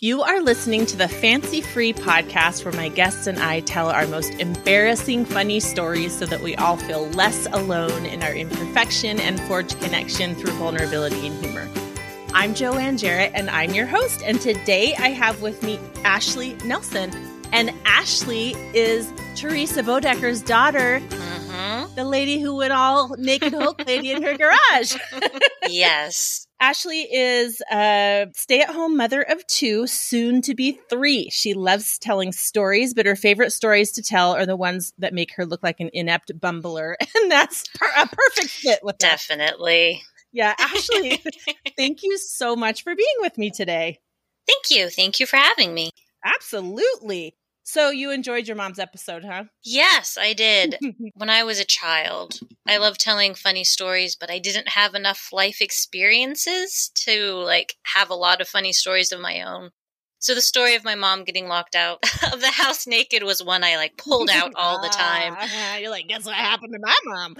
You are listening to the Fancy Free podcast where my guests and I tell our most embarrassing, funny stories so that we all feel less alone in our imperfection and forge connection through vulnerability and humor. I'm Joanne Jarrett and I'm your host. And today I have with me Ashley Nelson. And Ashley is Theresa Boedeker's daughter, Mm-hmm. the lady who went all naked Hulk lady in her garage. Yes. Ashley is a stay at home mother of two, soon to be three. She loves telling stories, but her favorite stories to tell are the ones that make her look like an inept bumbler. And that's per- a perfect fit with that. Definitely. Yeah, Ashley, thank you so much for being with me today. Thank you. Thank you for having me. Absolutely. So, you enjoyed your mom's episode, huh? Yes, I did. when I was a child, I loved telling funny stories, but I didn't have enough life experiences to like have a lot of funny stories of my own. So the story of my mom getting locked out of the house naked was one I like pulled out all the time. Ah, You're like, guess what happened to my mom?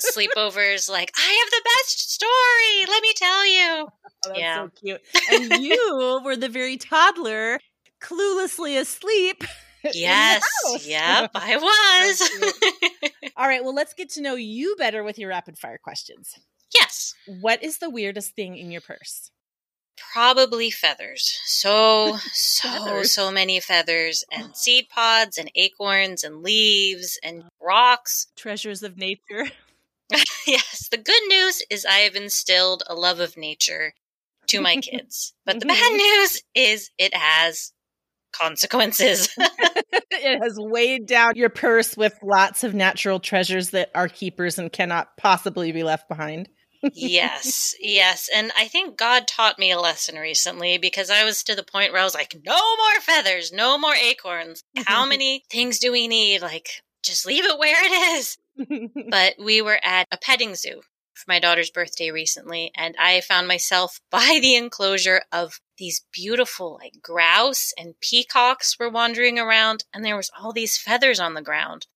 Sleepovers like, I have the best story, let me tell you. Oh, that's Yeah. so cute. And you were the very toddler, cluelessly asleep. Yes. Yep, I was. All right, well, let's get to know you better with your rapid fire questions. yes. What is the weirdest thing in your purse? Probably feathers. So, so, Feathers. so many feathers and seed pods and acorns and leaves and rocks. Treasures of nature. yes, the good news is I have instilled a love of nature to my kids. But the bad mm-hmm. news is it has consequences. it has weighed down your purse with lots of natural treasures that are keepers and cannot possibly be left behind. yes, yes. And I think God taught me a lesson recently because I was to the point where I was like, no more feathers, no more acorns. How many things do we need? Like, just leave it where it is. but we were at a petting zoo for my daughter's birthday recently, and I found myself by the enclosure of these beautiful, like grouse and peacocks were wandering around, and there was all these feathers on the ground.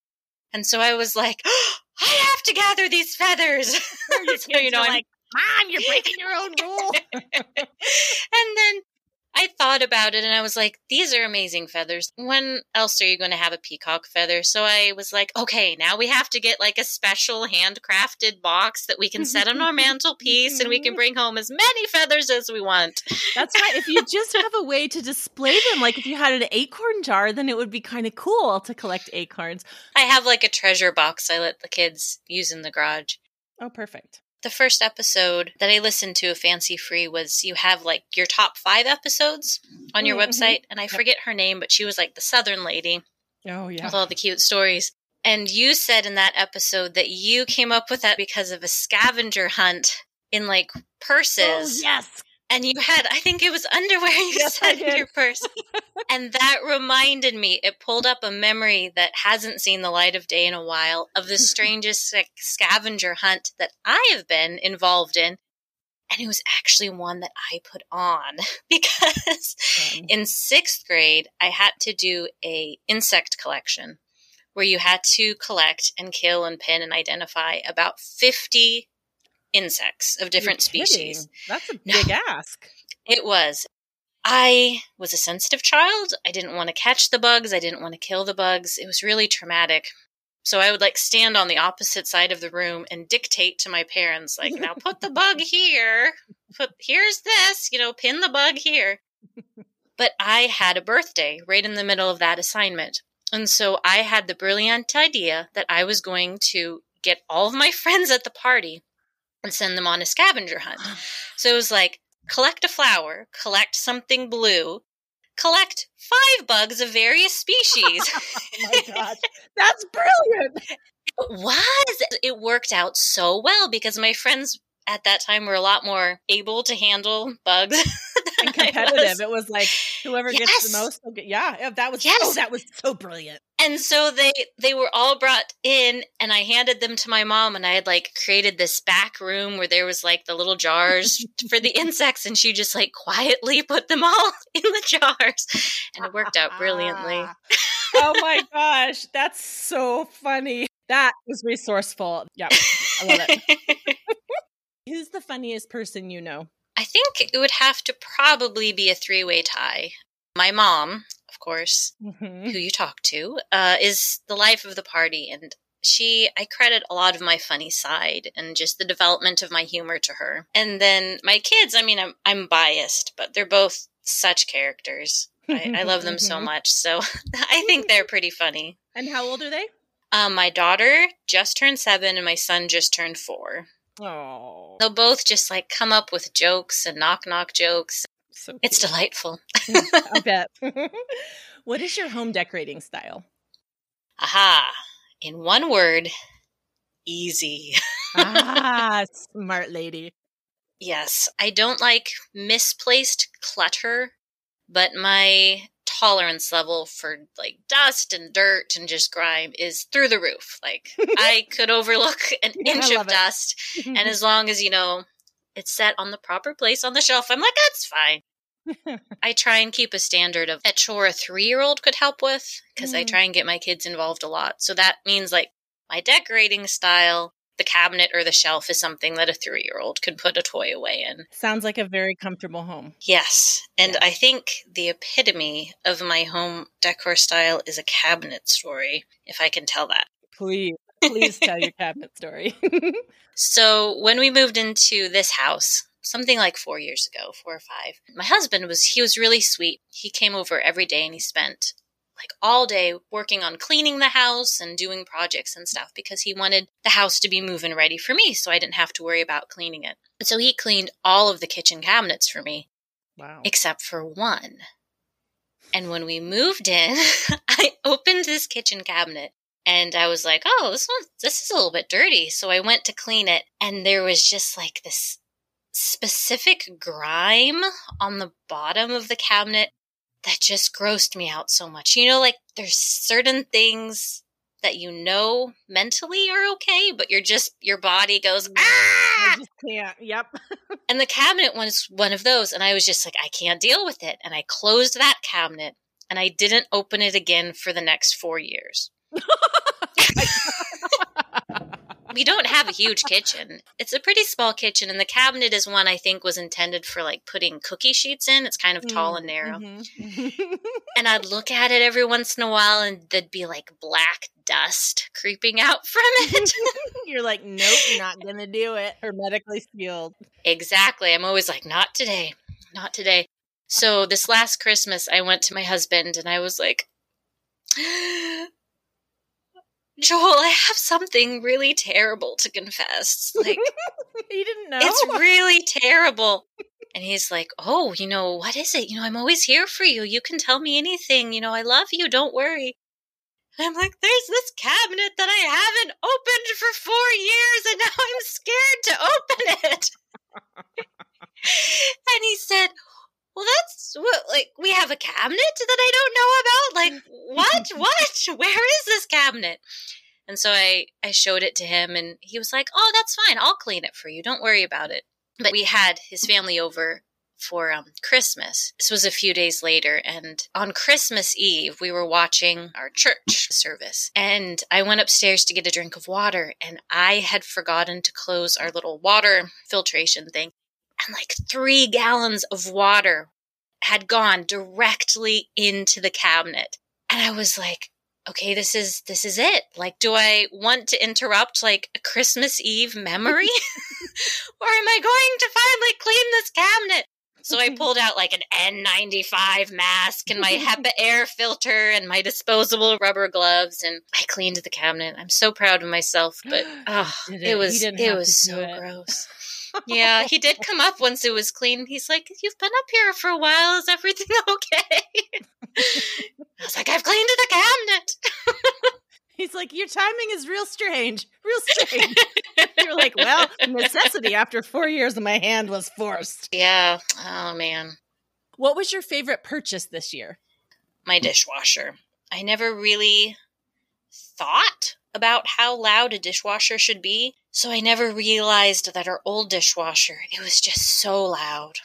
And so I was like, I have to gather these feathers. So, you know, I'm- like, Mom, you're breaking your own rule. and then I thought about it and I was like, these are amazing feathers. When else are you going to have a peacock feather? So I was like, okay, now we have to get like a special handcrafted box that we can set on our mantelpiece and we can bring home as many feathers as we want. That's right. If you just have a way to display them, like if you had an acorn jar, then it would be kind of cool to collect acorns. I have like a treasure box I let the kids use in the garage. Oh, perfect. The first episode that I listened to of Fancy Free was you have like your top five episodes on your Mhm. website, and I forget her name, but she was like the Southern lady. Oh, yeah. with all the cute stories. And you said in that episode that you came up with that because of a scavenger hunt in like purses. Oh, yes. And you had, I think it was underwear you Yes, said in your purse. and that reminded me, it pulled up a memory that hasn't seen the light of day in a while of the strangest scavenger hunt that I have been involved in. And it was actually one that I put on because in sixth grade, I had to do a insect collection where you had to collect and kill and pin and identify about 50 insects of different species. That's a No. big ask. It was. I was a sensitive child. I didn't want to catch the bugs. I didn't want to kill the bugs. It was really traumatic. So I would like stand on the opposite side of the room and dictate to my parents, like, now put the bug here. Put here's this, you know, pin the bug here. But I had a birthday right in the middle of that assignment. And so I had the brilliant idea that I was going to get all of my friends at the party and send them on a scavenger hunt. So it was like collect a flower, collect something blue, collect five bugs of various species. Oh my gosh. That's brilliant. it was. It worked out so well because my friends at that time were a lot more able to handle bugs And competitive. was. It was like whoever gets the most will get yeah, that was oh, Yes. that was so brilliant. And so they they were all brought in and I handed them to my mom and I had like created this back room where there was like the little jars for the insects and she just like quietly put them all in the jars and it worked out brilliantly. Ah. oh my gosh, that's so funny. That was resourceful. Yeah, I love it. Who's the funniest person you know? I think it would have to probably be a three way tie. My mom, of course, Mm-hmm. who you talk to, uh, is the life of the party. And she, I credit a lot of my funny side and just the development of my humor to her. And then my kids, I mean, I'm, I'm biased, but they're both such characters. I, I love them so Mhm. much. So I think they're pretty funny. And how old are they? Um, my daughter just turned seven and my son just turned four. Oh, They'll both just like come up with jokes and knock knock jokes. So It's delightful. I bet. what is your home decorating style? Aha. In one word, easy. ah, smart lady. yes, I don't like misplaced clutter, but my tolerance level for like dust and dirt and just grime is through the roof. Like I could overlook an inch of it. dust and as long as you know it's set on the proper place on the shelf, I'm like that's fine. I try and keep a standard of a chore a three year old could help with because I Mm. try and get my kids involved a lot. So that means like my decorating style, the cabinet or the shelf is something that a three year old could put a toy away in. Sounds like a very comfortable home. Yes. And Yeah. I think the epitome of my home decor style is a cabinet story, if I can tell that. Please, please tell your cabinet story. So when we moved into this house, something like four years ago, four or five, my husband was he was really sweet. He came over every day and he spent like all day working on cleaning the house and doing projects and stuff because he wanted the house to be moving ready for me so I didn't have to worry about cleaning it. And so he cleaned all of the kitchen cabinets for me wow. except for one. And when we moved in, I opened this kitchen cabinet and I was like, "Oh, this one this is a little bit dirty." So I went to clean it and there was just like this specific grime on the bottom of the cabinet that just grossed me out so much. You know, like there's certain things that you know mentally are okay, but you're just your body goes, I "Ah!" just can't. Yep. And the cabinet was one of those. And I was just like, I can't deal with it. And I closed that cabinet and I didn't open it again for the next four years. We don't have a huge kitchen. It's a pretty small kitchen. And the cabinet is one I think was intended for like putting cookie sheets in. It's kind of tall and narrow. Mhm. And I'd look at it every once in a while and there'd be like black dust creeping out from it. You're like, nope, not gonna do it. Hermetically sealed. Exactly. I'm always like, not today, not today. So this last Christmas, I went to my husband and I was like, Joel, I have something really terrible to confess. Like, you didn't know. it's really terrible. And he's like, Oh, you know, what is it? You know, I'm always here for you. You can tell me anything. You know, I love you. Don't worry. And I'm like, There's this cabinet that I haven't opened for four years, and now I'm scared to open it. and he said, Well, that's what, like, we have a cabinet that I don't know about. Like, what? what? Where is this cabinet? And so I, I showed it to him, and he was like, Oh, that's fine. I'll clean it for you. Don't worry about it. But we had his family over for um, Christmas. This was a few days later, and on Christmas Eve, we were watching our church service. And I went upstairs to get a drink of water, and I had forgotten to close our little water filtration thing. And like three gallons of water had gone directly into the cabinet. And I was like, okay, this is this is it. Like, do I want to interrupt like a Christmas Eve memory? or am I going to finally clean this cabinet? So I pulled out like an N95 mask and my HEPA air filter and my disposable rubber gloves and I cleaned the cabinet. I'm so proud of myself, but oh, it? Was it was so it. gross. Yeah, he did come up once it was clean. He's like, "You've been up here for a while. Is everything okay?" I was like, "I've cleaned the cabinet." He's like, your timing is real strange. Real strange. You're like, well, necessity after four years of my hand was forced. Yeah. Oh man. What was your favorite purchase this year? my dishwasher. I never really thought about how loud a dishwasher should be, so I never realized that our old dishwasher, it was just so loud.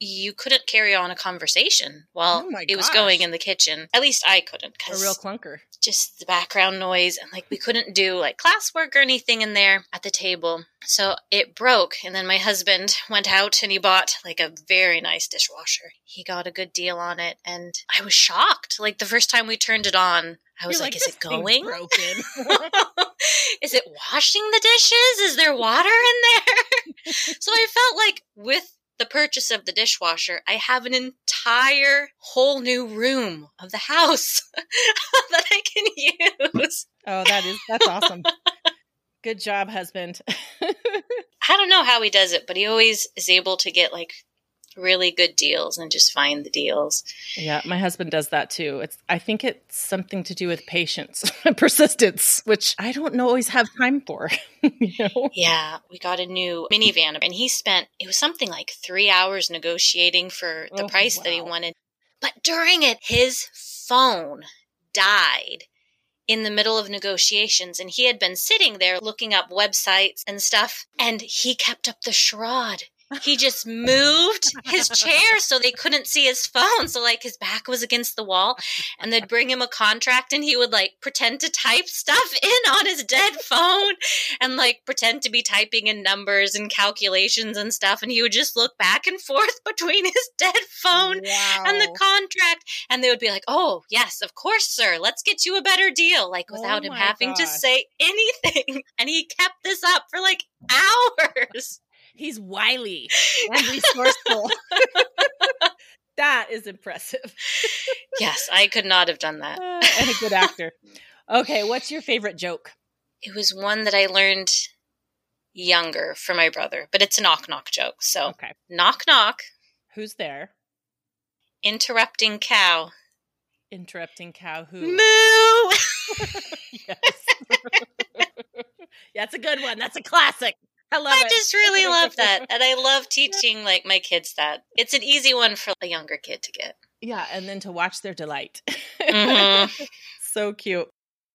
you couldn't carry on a conversation while Oh it was going in the kitchen. At least I couldn't A real clunker. Just the background noise and like we couldn't do like classwork or anything in there at the table. So it broke and then my husband went out and he bought like a very nice dishwasher. He got a good deal on it and I was shocked. Like the first time we turned it on, I was You're like, is it going? broken? is it washing the dishes? Is there water in there? so I felt like with the purchase of the dishwasher, I have an entire whole new room of the house that I can use. oh, that is that's awesome. Good job, husband. I don't know how he does it, but he always is able to get like really good deals and just find the deals. yeah, my husband does that too. It's I think it's something to do with patience and persistence, which I don't know always have time for. you know? Yeah, we got a new minivan and he spent it was something like 3 hours negotiating for the Oh, price that he wanted. But during it his phone died in the middle of negotiations and he had been sitting there looking up websites and stuff and he kept up the charade. He just moved his chair so they couldn't see his phone. So like his back was against the wall and they'd bring him a contract and he would like pretend to type stuff in on his dead phone and like pretend to be typing in numbers and calculations and stuff and he would just look back and forth between his dead phone Wow. and the contract and they would be like oh yes of course sir let's get you a better deal like Oh without him my having to say anything and he kept this up for like hours He's wily and resourceful. that is impressive. yes i could not have done that Uh, and a good actor. Okay, what's your favorite joke? it was one that i learned younger for my brother but it's a knock knock joke so Okay. knock knock Who's there? interrupting cow Interrupting cow who? moo yes. it's a good one. That's a classic. I love I it. just really love that. And I love teaching like my kids that. It's an easy one for a younger kid to get. Yeah, and then to watch their delight. Mhm. so cute.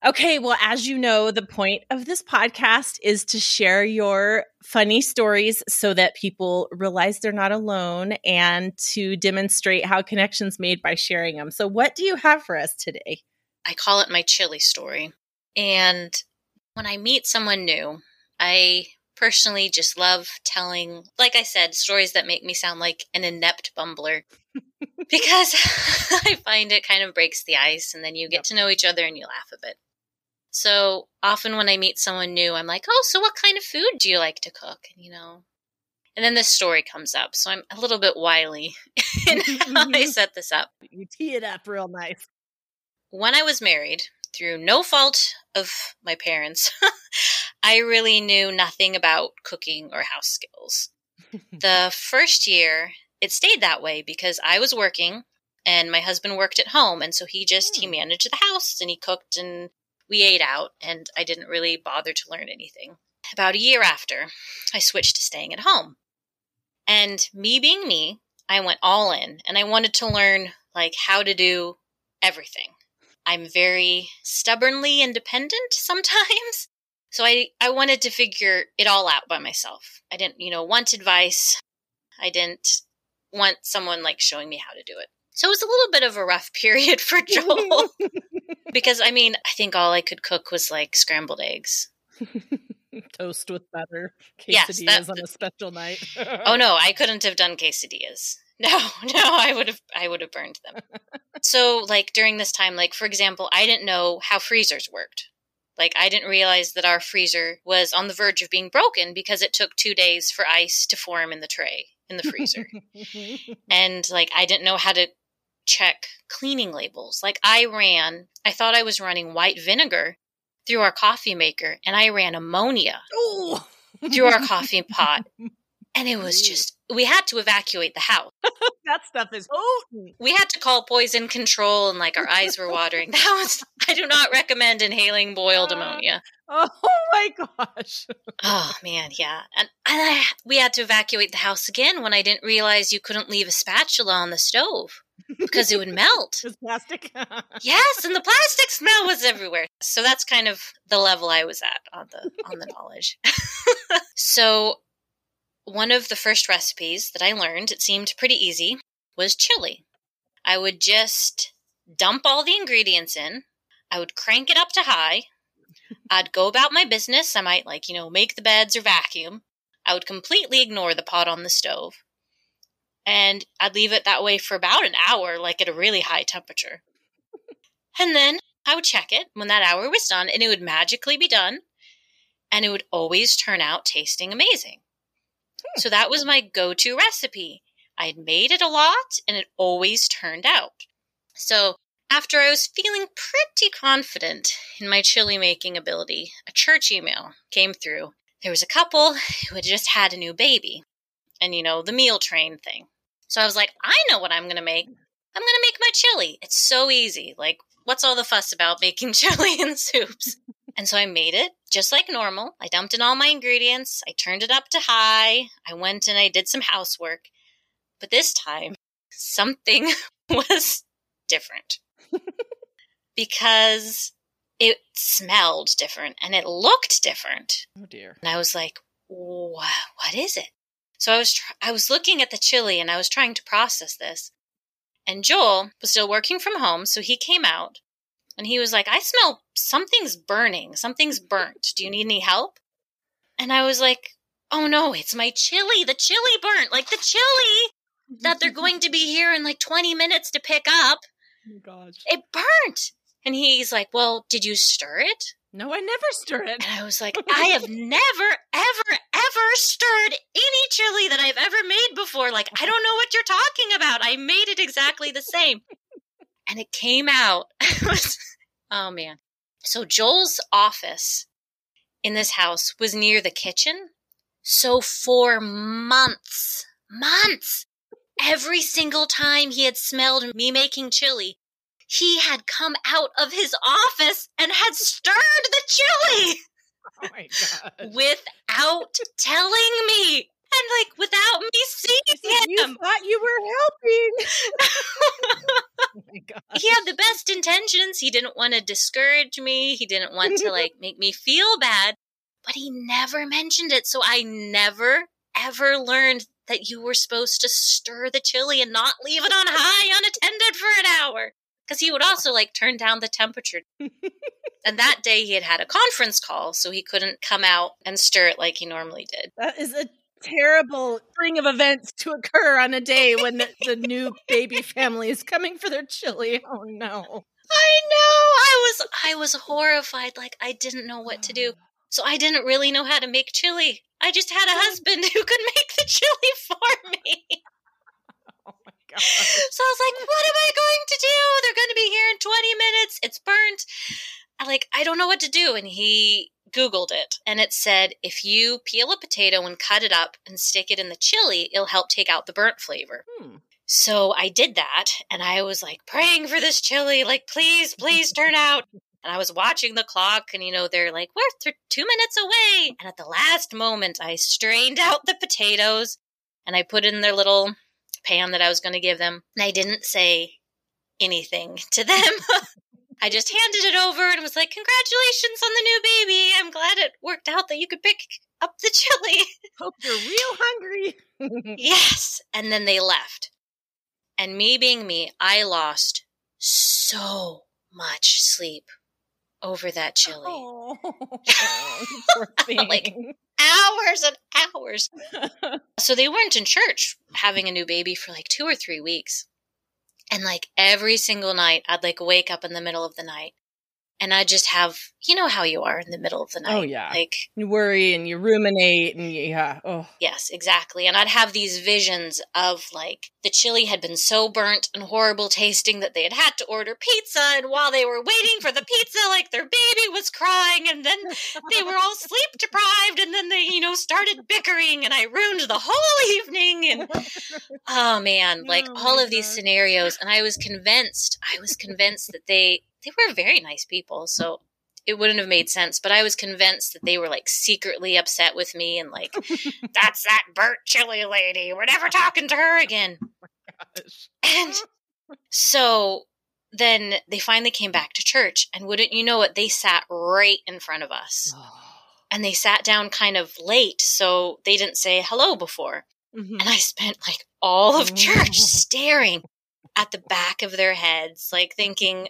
Okay, well, as you know, the point of this podcast is to share your funny stories so that people realize they're not alone and to demonstrate how connections made by sharing them. So, what do you have for us today? I call it my chili story. And when I meet someone new, I personally just love telling, like I said, stories that make me sound like an inept bumbler. because I find it kind of breaks the ice and then you get Yep. to know each other and you laugh a bit. So often when I meet someone new, I'm like, oh, so what kind of food do you like to cook? And, you know, and then this story comes up. So I'm a little bit wily in how I set this up. You tee it up real nice. when I was married, through no fault of my parents, I really knew nothing about cooking or house skills. the first year, it stayed that way because I was working and my husband worked at home. And so he just, he Hmm. managed the house and he cooked and we ate out and I didn't really bother to learn anything. About a year after, I switched to staying at home. And me being me, I went all in and I wanted to learn like how to do everything. I'm very stubbornly independent sometimes. So I, I wanted to figure it all out by myself. I didn't, you know, want advice. I didn't want someone like showing me how to do it. So it was a little bit of a rough period for Joel because I mean, I think all I could cook was like scrambled eggs. Toast with butter, Yes, quesadillas that- on a special night. Oh no, I couldn't have done quesadillas. No, no, I would have I would have burned them. so like during this time, like for example, I didn't know how freezers worked. Like I didn't realize that our freezer was on the verge of being broken because it took two days for ice to form in the tray in the freezer. and like I didn't know how to check cleaning labels. Like I ran, I thought I was running white vinegar through our coffee maker and I ran ammonia Ooh. through our coffee pot. And it was just we had to evacuate the house. that stuff is potent. We had to call poison control and like our eyes were watering. That was I do not recommend inhaling boiled Uh. ammonia. Oh my gosh. Oh man, yeah. And, and I, we had to evacuate the house again when I didn't realize you couldn't leave a spatula on the stove because it would melt. It's plastic. Yes, and the plastic smell was everywhere. So that's kind of the level I was at on the on the knowledge. so one of the first recipes that I learned, it seemed pretty easy, was chili. I would just dump all the ingredients in, I would crank it up to high. I'd go about my business. I might, like, you know, make the beds or vacuum. I would completely ignore the pot on the stove. And I'd leave it that way for about an hour, like at a really high temperature. And then I would check it when that hour was done, and it would magically be done. And it would always turn out tasting amazing. So that was my go to recipe. I had made it a lot, and it always turned out. So after I was feeling pretty confident in my chili making ability, a church email came through. There was a couple who had just had a new baby, and you know, the meal train thing. So I was like, I know what I'm going to make. I'm going to make my chili. It's so easy. Like, what's all the fuss about making chili and soups? And so I made it just like normal. I dumped in all my ingredients. I turned it up to high. I went and I did some housework. But this time, something was different because it smelled different and it looked different. Oh dear. And I was like, what, what is it? So I was tr- I was looking at the chili and I was trying to process this. And Joel was still working from home, so he came out and he was like, "I smell something's burning. Something's burnt. Do you need any help?" And I was like, "Oh no, it's my chili. The chili burnt. Like the chili that they're going to be here in like 20 minutes to pick up Oh gosh. it burnt. And he's like, Well, did you stir it? No, I never stir it. And I was like, I have never, ever, ever stirred any chili that I've ever made before. Like, I don't know what you're talking about. I made it exactly the same. And it came out. oh, man. So Joel's office in this house was near the kitchen. So for months, months, every single time he had smelled me making chili, he had come out of his office and had stirred the chili Oh my god. without telling me and like without me seeing You him. thought you were helping. Oh he had the best intentions. He didn't want to discourage me. He didn't want to like make me feel bad, but he never mentioned it. So I never ever learned that you were supposed to stir the chili and not leave it on high unattended for an hour. Because he would also like turn down the temperature. and that day he had had a conference call, so he couldn't come out and stir it like he normally did. That is a terrible string of events to occur on a day when the, the new baby family is coming for their chili. Oh no. I know. I was I was horrified. Like I didn't know what to do. So I didn't really know how to make chili. I just had a husband who could make the chili for me. Oh my god. So I was like, what am I going to do? They're going to be here in 20 minutes. It's burnt. I like I don't know what to do and he googled it and it said if you peel a potato and cut it up and stick it in the chili, it'll help take out the burnt flavor. Hmm. So I did that and I was like praying for this chili, like, please, please turn out. And I was watching the clock and, you know, they're like, we're th- two minutes away. And at the last moment, I strained out the potatoes and I put in their little pan that I was going to give them. And I didn't say anything to them. I just handed it over and was like, congratulations on the new baby. I'm glad it worked out that you could pick up the chili. Hope you're real hungry. Yes. And then they left. And me being me, I lost so much sleep over that chili. Oh, you poor thing. Like- Hours and hours. So they weren't in church having a new baby for like two or three weeks. And like every single night, I'd like wake up in the middle of the night and I'd just have, you know how you are in the middle of the oh, night. Oh, yeah. Like, you worry and you ruminate and you, yeah. Oh, Yes, exactly. And I'd have these visions of like the chili had been so burnt and horrible tasting that they had had to order pizza. And while they were waiting for the pizza, like their baby was crying. And then they were all sleep deprived. And then they, you know, started bickering. And I ruined the whole evening. And oh man, like Oh, all of these scenarios. And I was convinced, I was convinced that they, they were very nice people. So it wouldn't have made sense, but I was convinced that they were like secretly upset with me and like, that's that Bert chili lady. We're never talking to her again. gosh. And so then they finally came back to church, and wouldn't you know it, they sat right in front of us. Oh. and they sat down kind of late, so they didn't say hello before. Mhm. And I spent like all of church staring at the back of their heads, like thinking,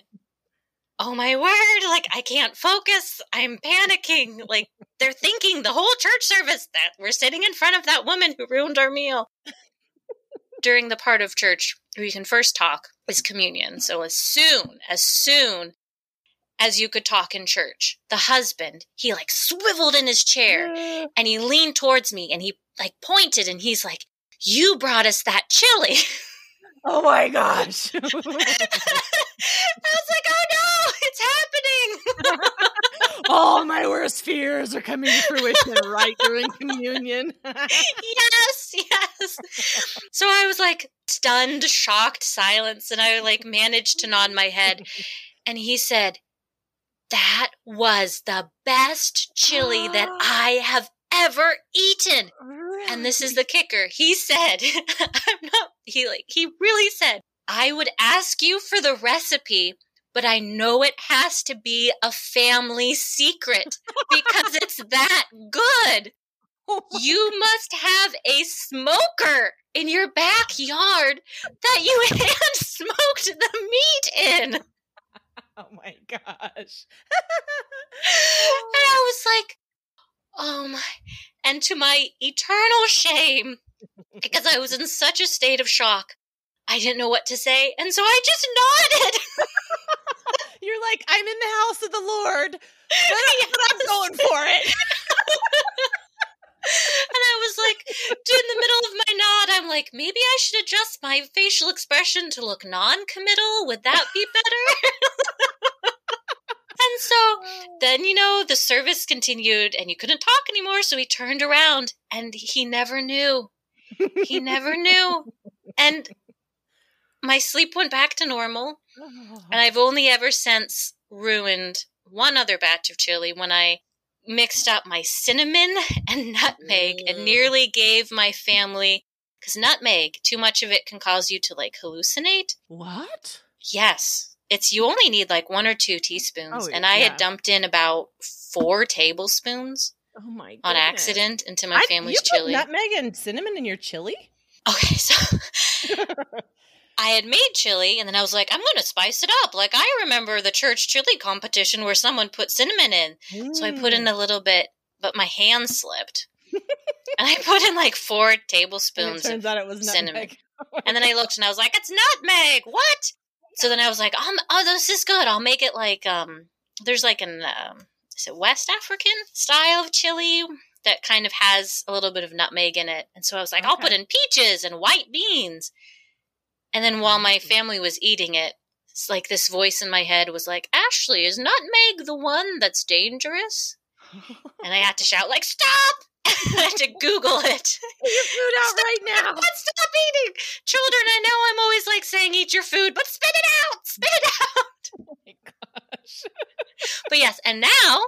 oh my word, like I can't focus. I'm panicking. Like they're thinking the whole church service that we're sitting in front of that woman who ruined our meal. During the part of church where you can first talk is communion. So as soon, as soon as you could talk in church, the husband, he like swiveled in his chair and he leaned towards me and he like pointed and he's like, You brought us that chili. Oh my gosh. I was like, Oh no, it's happening. All my worst fears are coming to fruition right during communion. yes, yes. So I was like stunned, shocked silence, and I like managed to nod my head. And he said, That was the best chili that I have ever eaten. And this is the kicker. He said, I'm not he like he really said, I would ask you for the recipe, but I know it has to be a family secret because it's that good. You must have a smoker in your backyard that you hand smoked the meat in. Oh my gosh. and I was like, oh my. And to my eternal shame, because I was in such a state of shock, I didn't know what to say. And so I just nodded. You're like, I'm in the house of the Lord, but, but I'm going for it. And I was like, in the middle of my nod, I'm like, maybe I should adjust my facial expression to look non committal. Would that be better? and so oh. then, you know, the service continued and you couldn't talk anymore. So he turned around and he never knew. He never knew. And my sleep went back to normal. And I've only ever since ruined one other batch of chili when I mixed up my cinnamon and nutmeg Mm. and nearly gave my family because nutmeg, too much of it can cause you to like hallucinate. what? Yes. It's you only need like one or two teaspoons. Oh, and I yeah. had dumped in about four tablespoons Oh my on accident into my I- family's you put chili. nutmeg and cinnamon in your chili? Okay, so I had made chili and then I was like, I'm going to spice it up. Like I remember the church chili competition where someone put cinnamon in. So I put Mm. in a little bit, but my hand slipped. and I put in like four tablespoons. turns Of, out it was cinnamon. nutmeg. and then I looked and I was like, it's nutmeg. What? So then I was like, um, oh, this is good. I'll make it like, um, there's like an, um, is it West African style of chili that kind of has a little bit of nutmeg in it. And so I was like, I'll put in peaches and white beans. And then while my Mm. family was eating it, it's like this voice in my head was like, Ashley, is nutmeg the one that's dangerous? And I had to shout, like, stop! I had to Google it. Get your food out right now. But stop eating! Children, I know I'm always like saying eat your food, but spit it out! Spit it out! Gosh. But yes, and now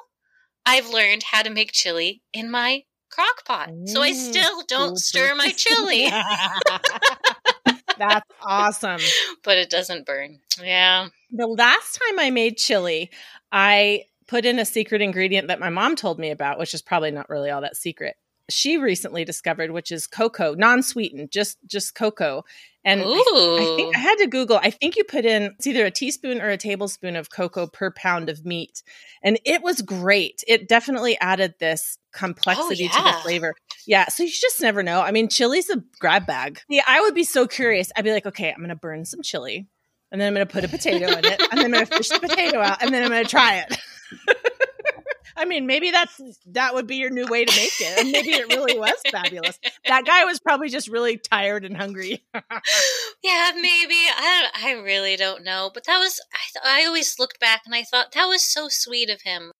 I've learned how to make chili in my crock pot. So I Mm, still don't stir my chili, That's awesome. but it doesn't burn. Yeah. The last time I made chili, I put in a secret ingredient that my mom told me about, which is probably not really all that secret. She recently discovered, which is cocoa, non-sweetened, just just cocoa. And I-. I think I had to Google. I think you put in it's either a teaspoon or a tablespoon of cocoa per pound of meat, and it was great. It definitely added this oh, complexity to the Oh, flavor. Yeah, so you just never know. I mean, chili's a grab bag. Yeah, I would be so curious. I'd be like, okay, I'm gonna burn some chili, and then I'm gonna put a potato in it, and then I'm gonna fish the potato out, and then I'm gonna try it. I mean, maybe that's that would be your new way to make it, and maybe it really was fabulous. That guy was probably just really tired and hungry. yeah, maybe. I I really don't know. But that was I, I always looked back and I thought that was so sweet of him.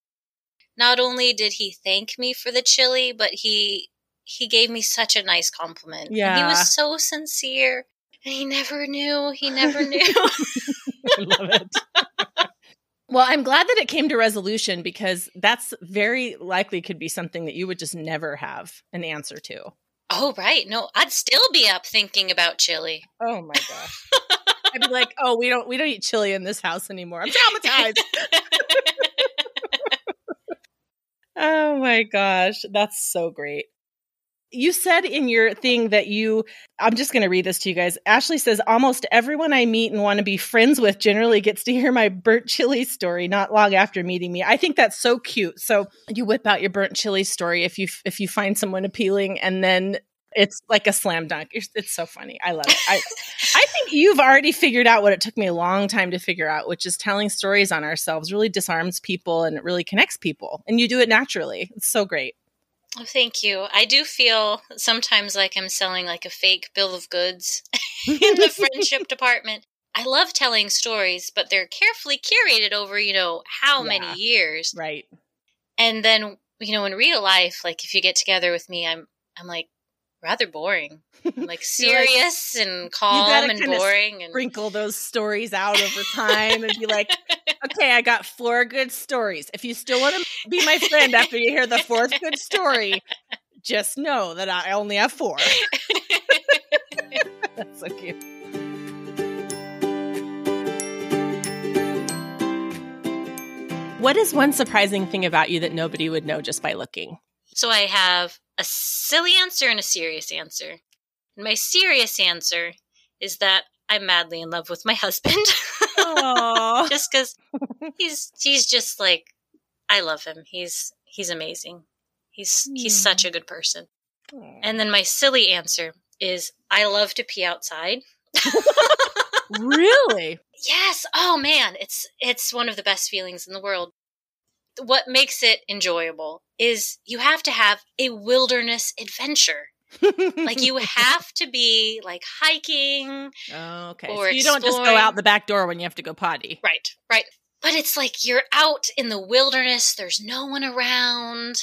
Not only did he thank me for the chili, but he he gave me such a nice compliment. And he was so sincere. And he never knew. He never knew. I love it. well, I'm glad that it came to resolution because that's very likely could be something that you would just never have an answer to. oh, right. No, I'd still be up thinking about chili. Oh my gosh. I'd be like, "Oh, we don't we don't eat chili in this house anymore. I'm traumatized." Oh my gosh, that's so great. You said in your thing that you, I'm just going to read this to you guys. Ashley says, almost everyone I meet and want to be friends with generally gets to hear my burnt chili story not long after meeting me. I think that's so cute. So you whip out your burnt chili story if you, if you find someone appealing and then it's like a slam dunk. It's, so funny. I love it. I, I think you've already figured out what it took me a long time to figure out, which is telling stories on ourselves really disarms people and it really connects people. And you do it naturally. It's so great. Oh, thank you. I do feel sometimes like I'm selling like a fake bill of goods in the friendship department. I love telling stories, but they're carefully curated over, you know, how yeah, many years. Right. And then, you know, in real life, like if you get together with me, I'm I'm like, rather boring. Like serious like, and calm and boring and sprinkle those stories out over time and be like, okay, I got four good stories. If you still want to be my friend after you hear the fourth good story, just know that I only have four. That's so cute. What is one surprising thing about you that nobody would know just by looking? So I have a silly answer and a serious answer. And my serious answer is that I'm madly in love with my husband. just because he's he's just like I love him. He's he's amazing. He's mm. he's such hmm. a good person. And then my silly answer is I love to pee outside. really? Yes. Oh man, it's it's one of the best feelings in the world what makes it enjoyable is you have to have a wilderness adventure. like you have to be like hiking. Oh, okay. Or so you don't just go out the back door when you have to go potty. Right, right. But it's like you're out in the wilderness, there's no one around.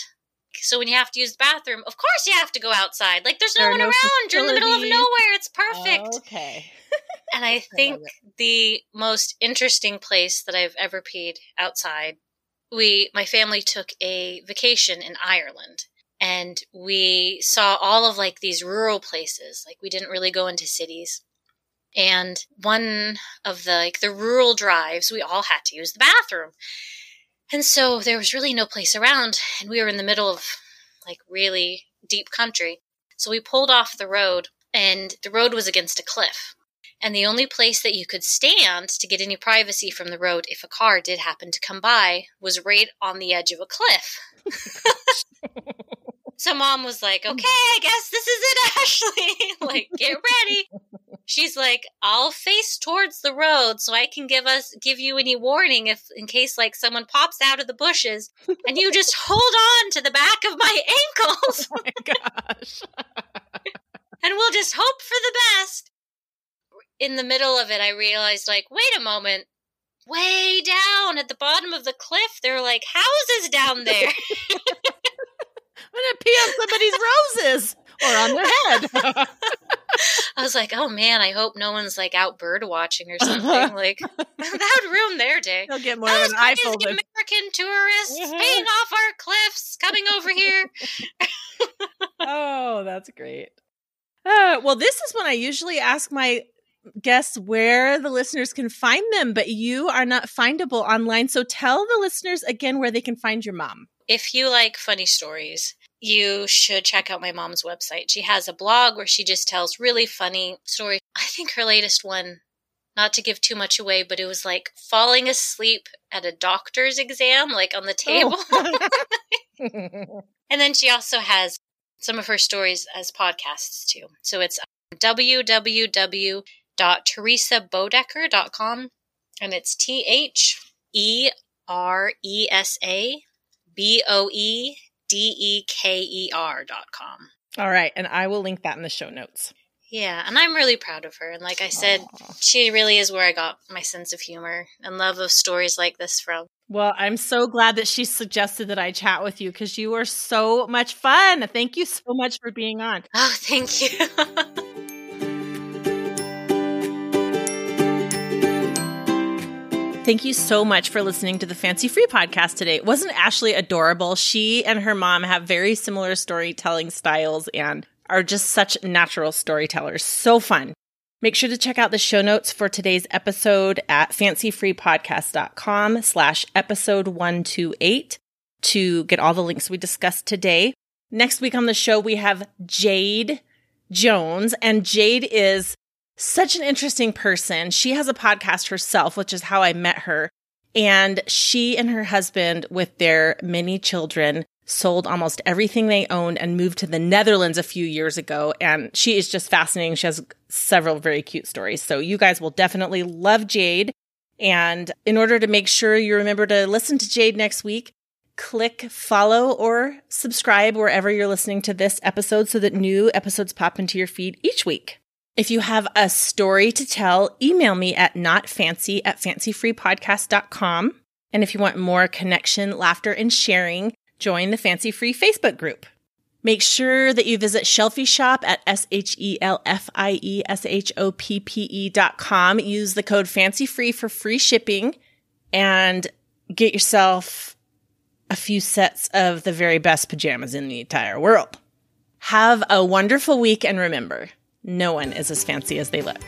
So when you have to use the bathroom, of course you have to go outside. Like there's no one no around. Facilities. You're in the middle of nowhere. It's perfect. Oh, okay. and I think I the most interesting place that I've ever peed outside we my family took a vacation in Ireland and we saw all of like these rural places like we didn't really go into cities. And one of the like the rural drives we all had to use the bathroom. And so there was really no place around and we were in the middle of like really deep country. So we pulled off the road and the road was against a cliff and the only place that you could stand to get any privacy from the road if a car did happen to come by was right on the edge of a cliff. so mom was like, um, "Okay, I guess this is it, Ashley. like, get ready." She's like, "I'll face towards the road so I can give us give you any warning if in case like someone pops out of the bushes and you just hold on to the back of my ankles." oh my gosh. and we'll just hope for the best in the middle of it, I realized, like, wait a moment, way down at the bottom of the cliff, there are like houses down there. I'm gonna pee on somebody's roses or on their head. I was like, oh man, I hope no one's like out bird watching or something. Like that would ruin their day. They'll get more Those of an eyeful. American tourists mm-hmm. paying off our cliffs, coming over here. oh, that's great. Uh, well, this is when I usually ask my guess where the listeners can find them, but you are not findable online. So tell the listeners again where they can find your mom. If you like funny stories, you should check out my mom's website. She has a blog where she just tells really funny stories. I think her latest one, not to give too much away, but it was like falling asleep at a doctor's exam, like on the oh. table. Oh. and then she also has some of her stories as podcasts too. So it's um, www www.theresaboedeker.com and it's T H E R E S A B O E D E K E R dot com. All right, and I will link that in the show notes. Yeah, and I'm really proud of her. And like I said, Aww. she really is where I got my sense of humor and love of stories like this from. Well, I'm so glad that she suggested that I chat with you because you were so much fun. Thank you so much for being on. Oh, thank you. Thank you so much for listening to the Fancy Free podcast today. Wasn't Ashley adorable? She and her mom have very similar storytelling styles and are just such natural storytellers. So fun. Make sure to check out the show notes for today's episode at fancyfreepodcast.com slash episode 128. to get all the links we discussed today. Next week on the show, we have Jade Jones, and Jade is such an interesting person. She has a podcast herself, which is how I met her. And she and her husband, with their many children, sold almost everything they owned and moved to the Netherlands a few years ago. And she is just fascinating. She has several very cute stories. So you guys will definitely love Jade. And in order to make sure you remember to listen to Jade next week, click follow or subscribe wherever you're listening to this episode so that new episodes pop into your feed each week. If you have a story to tell, email me at notfancy at fancyfreepodcast.com. And if you want more connection, laughter, and sharing, join the Fancy Free Facebook group. Make sure that you visit Shelfie Shop at S H E L F I E S H O P P E dot com. Use the code Fancy Free for free shipping and get yourself a few sets of the very best pajamas in the entire world. Have a wonderful week and remember, no one is as fancy as they look.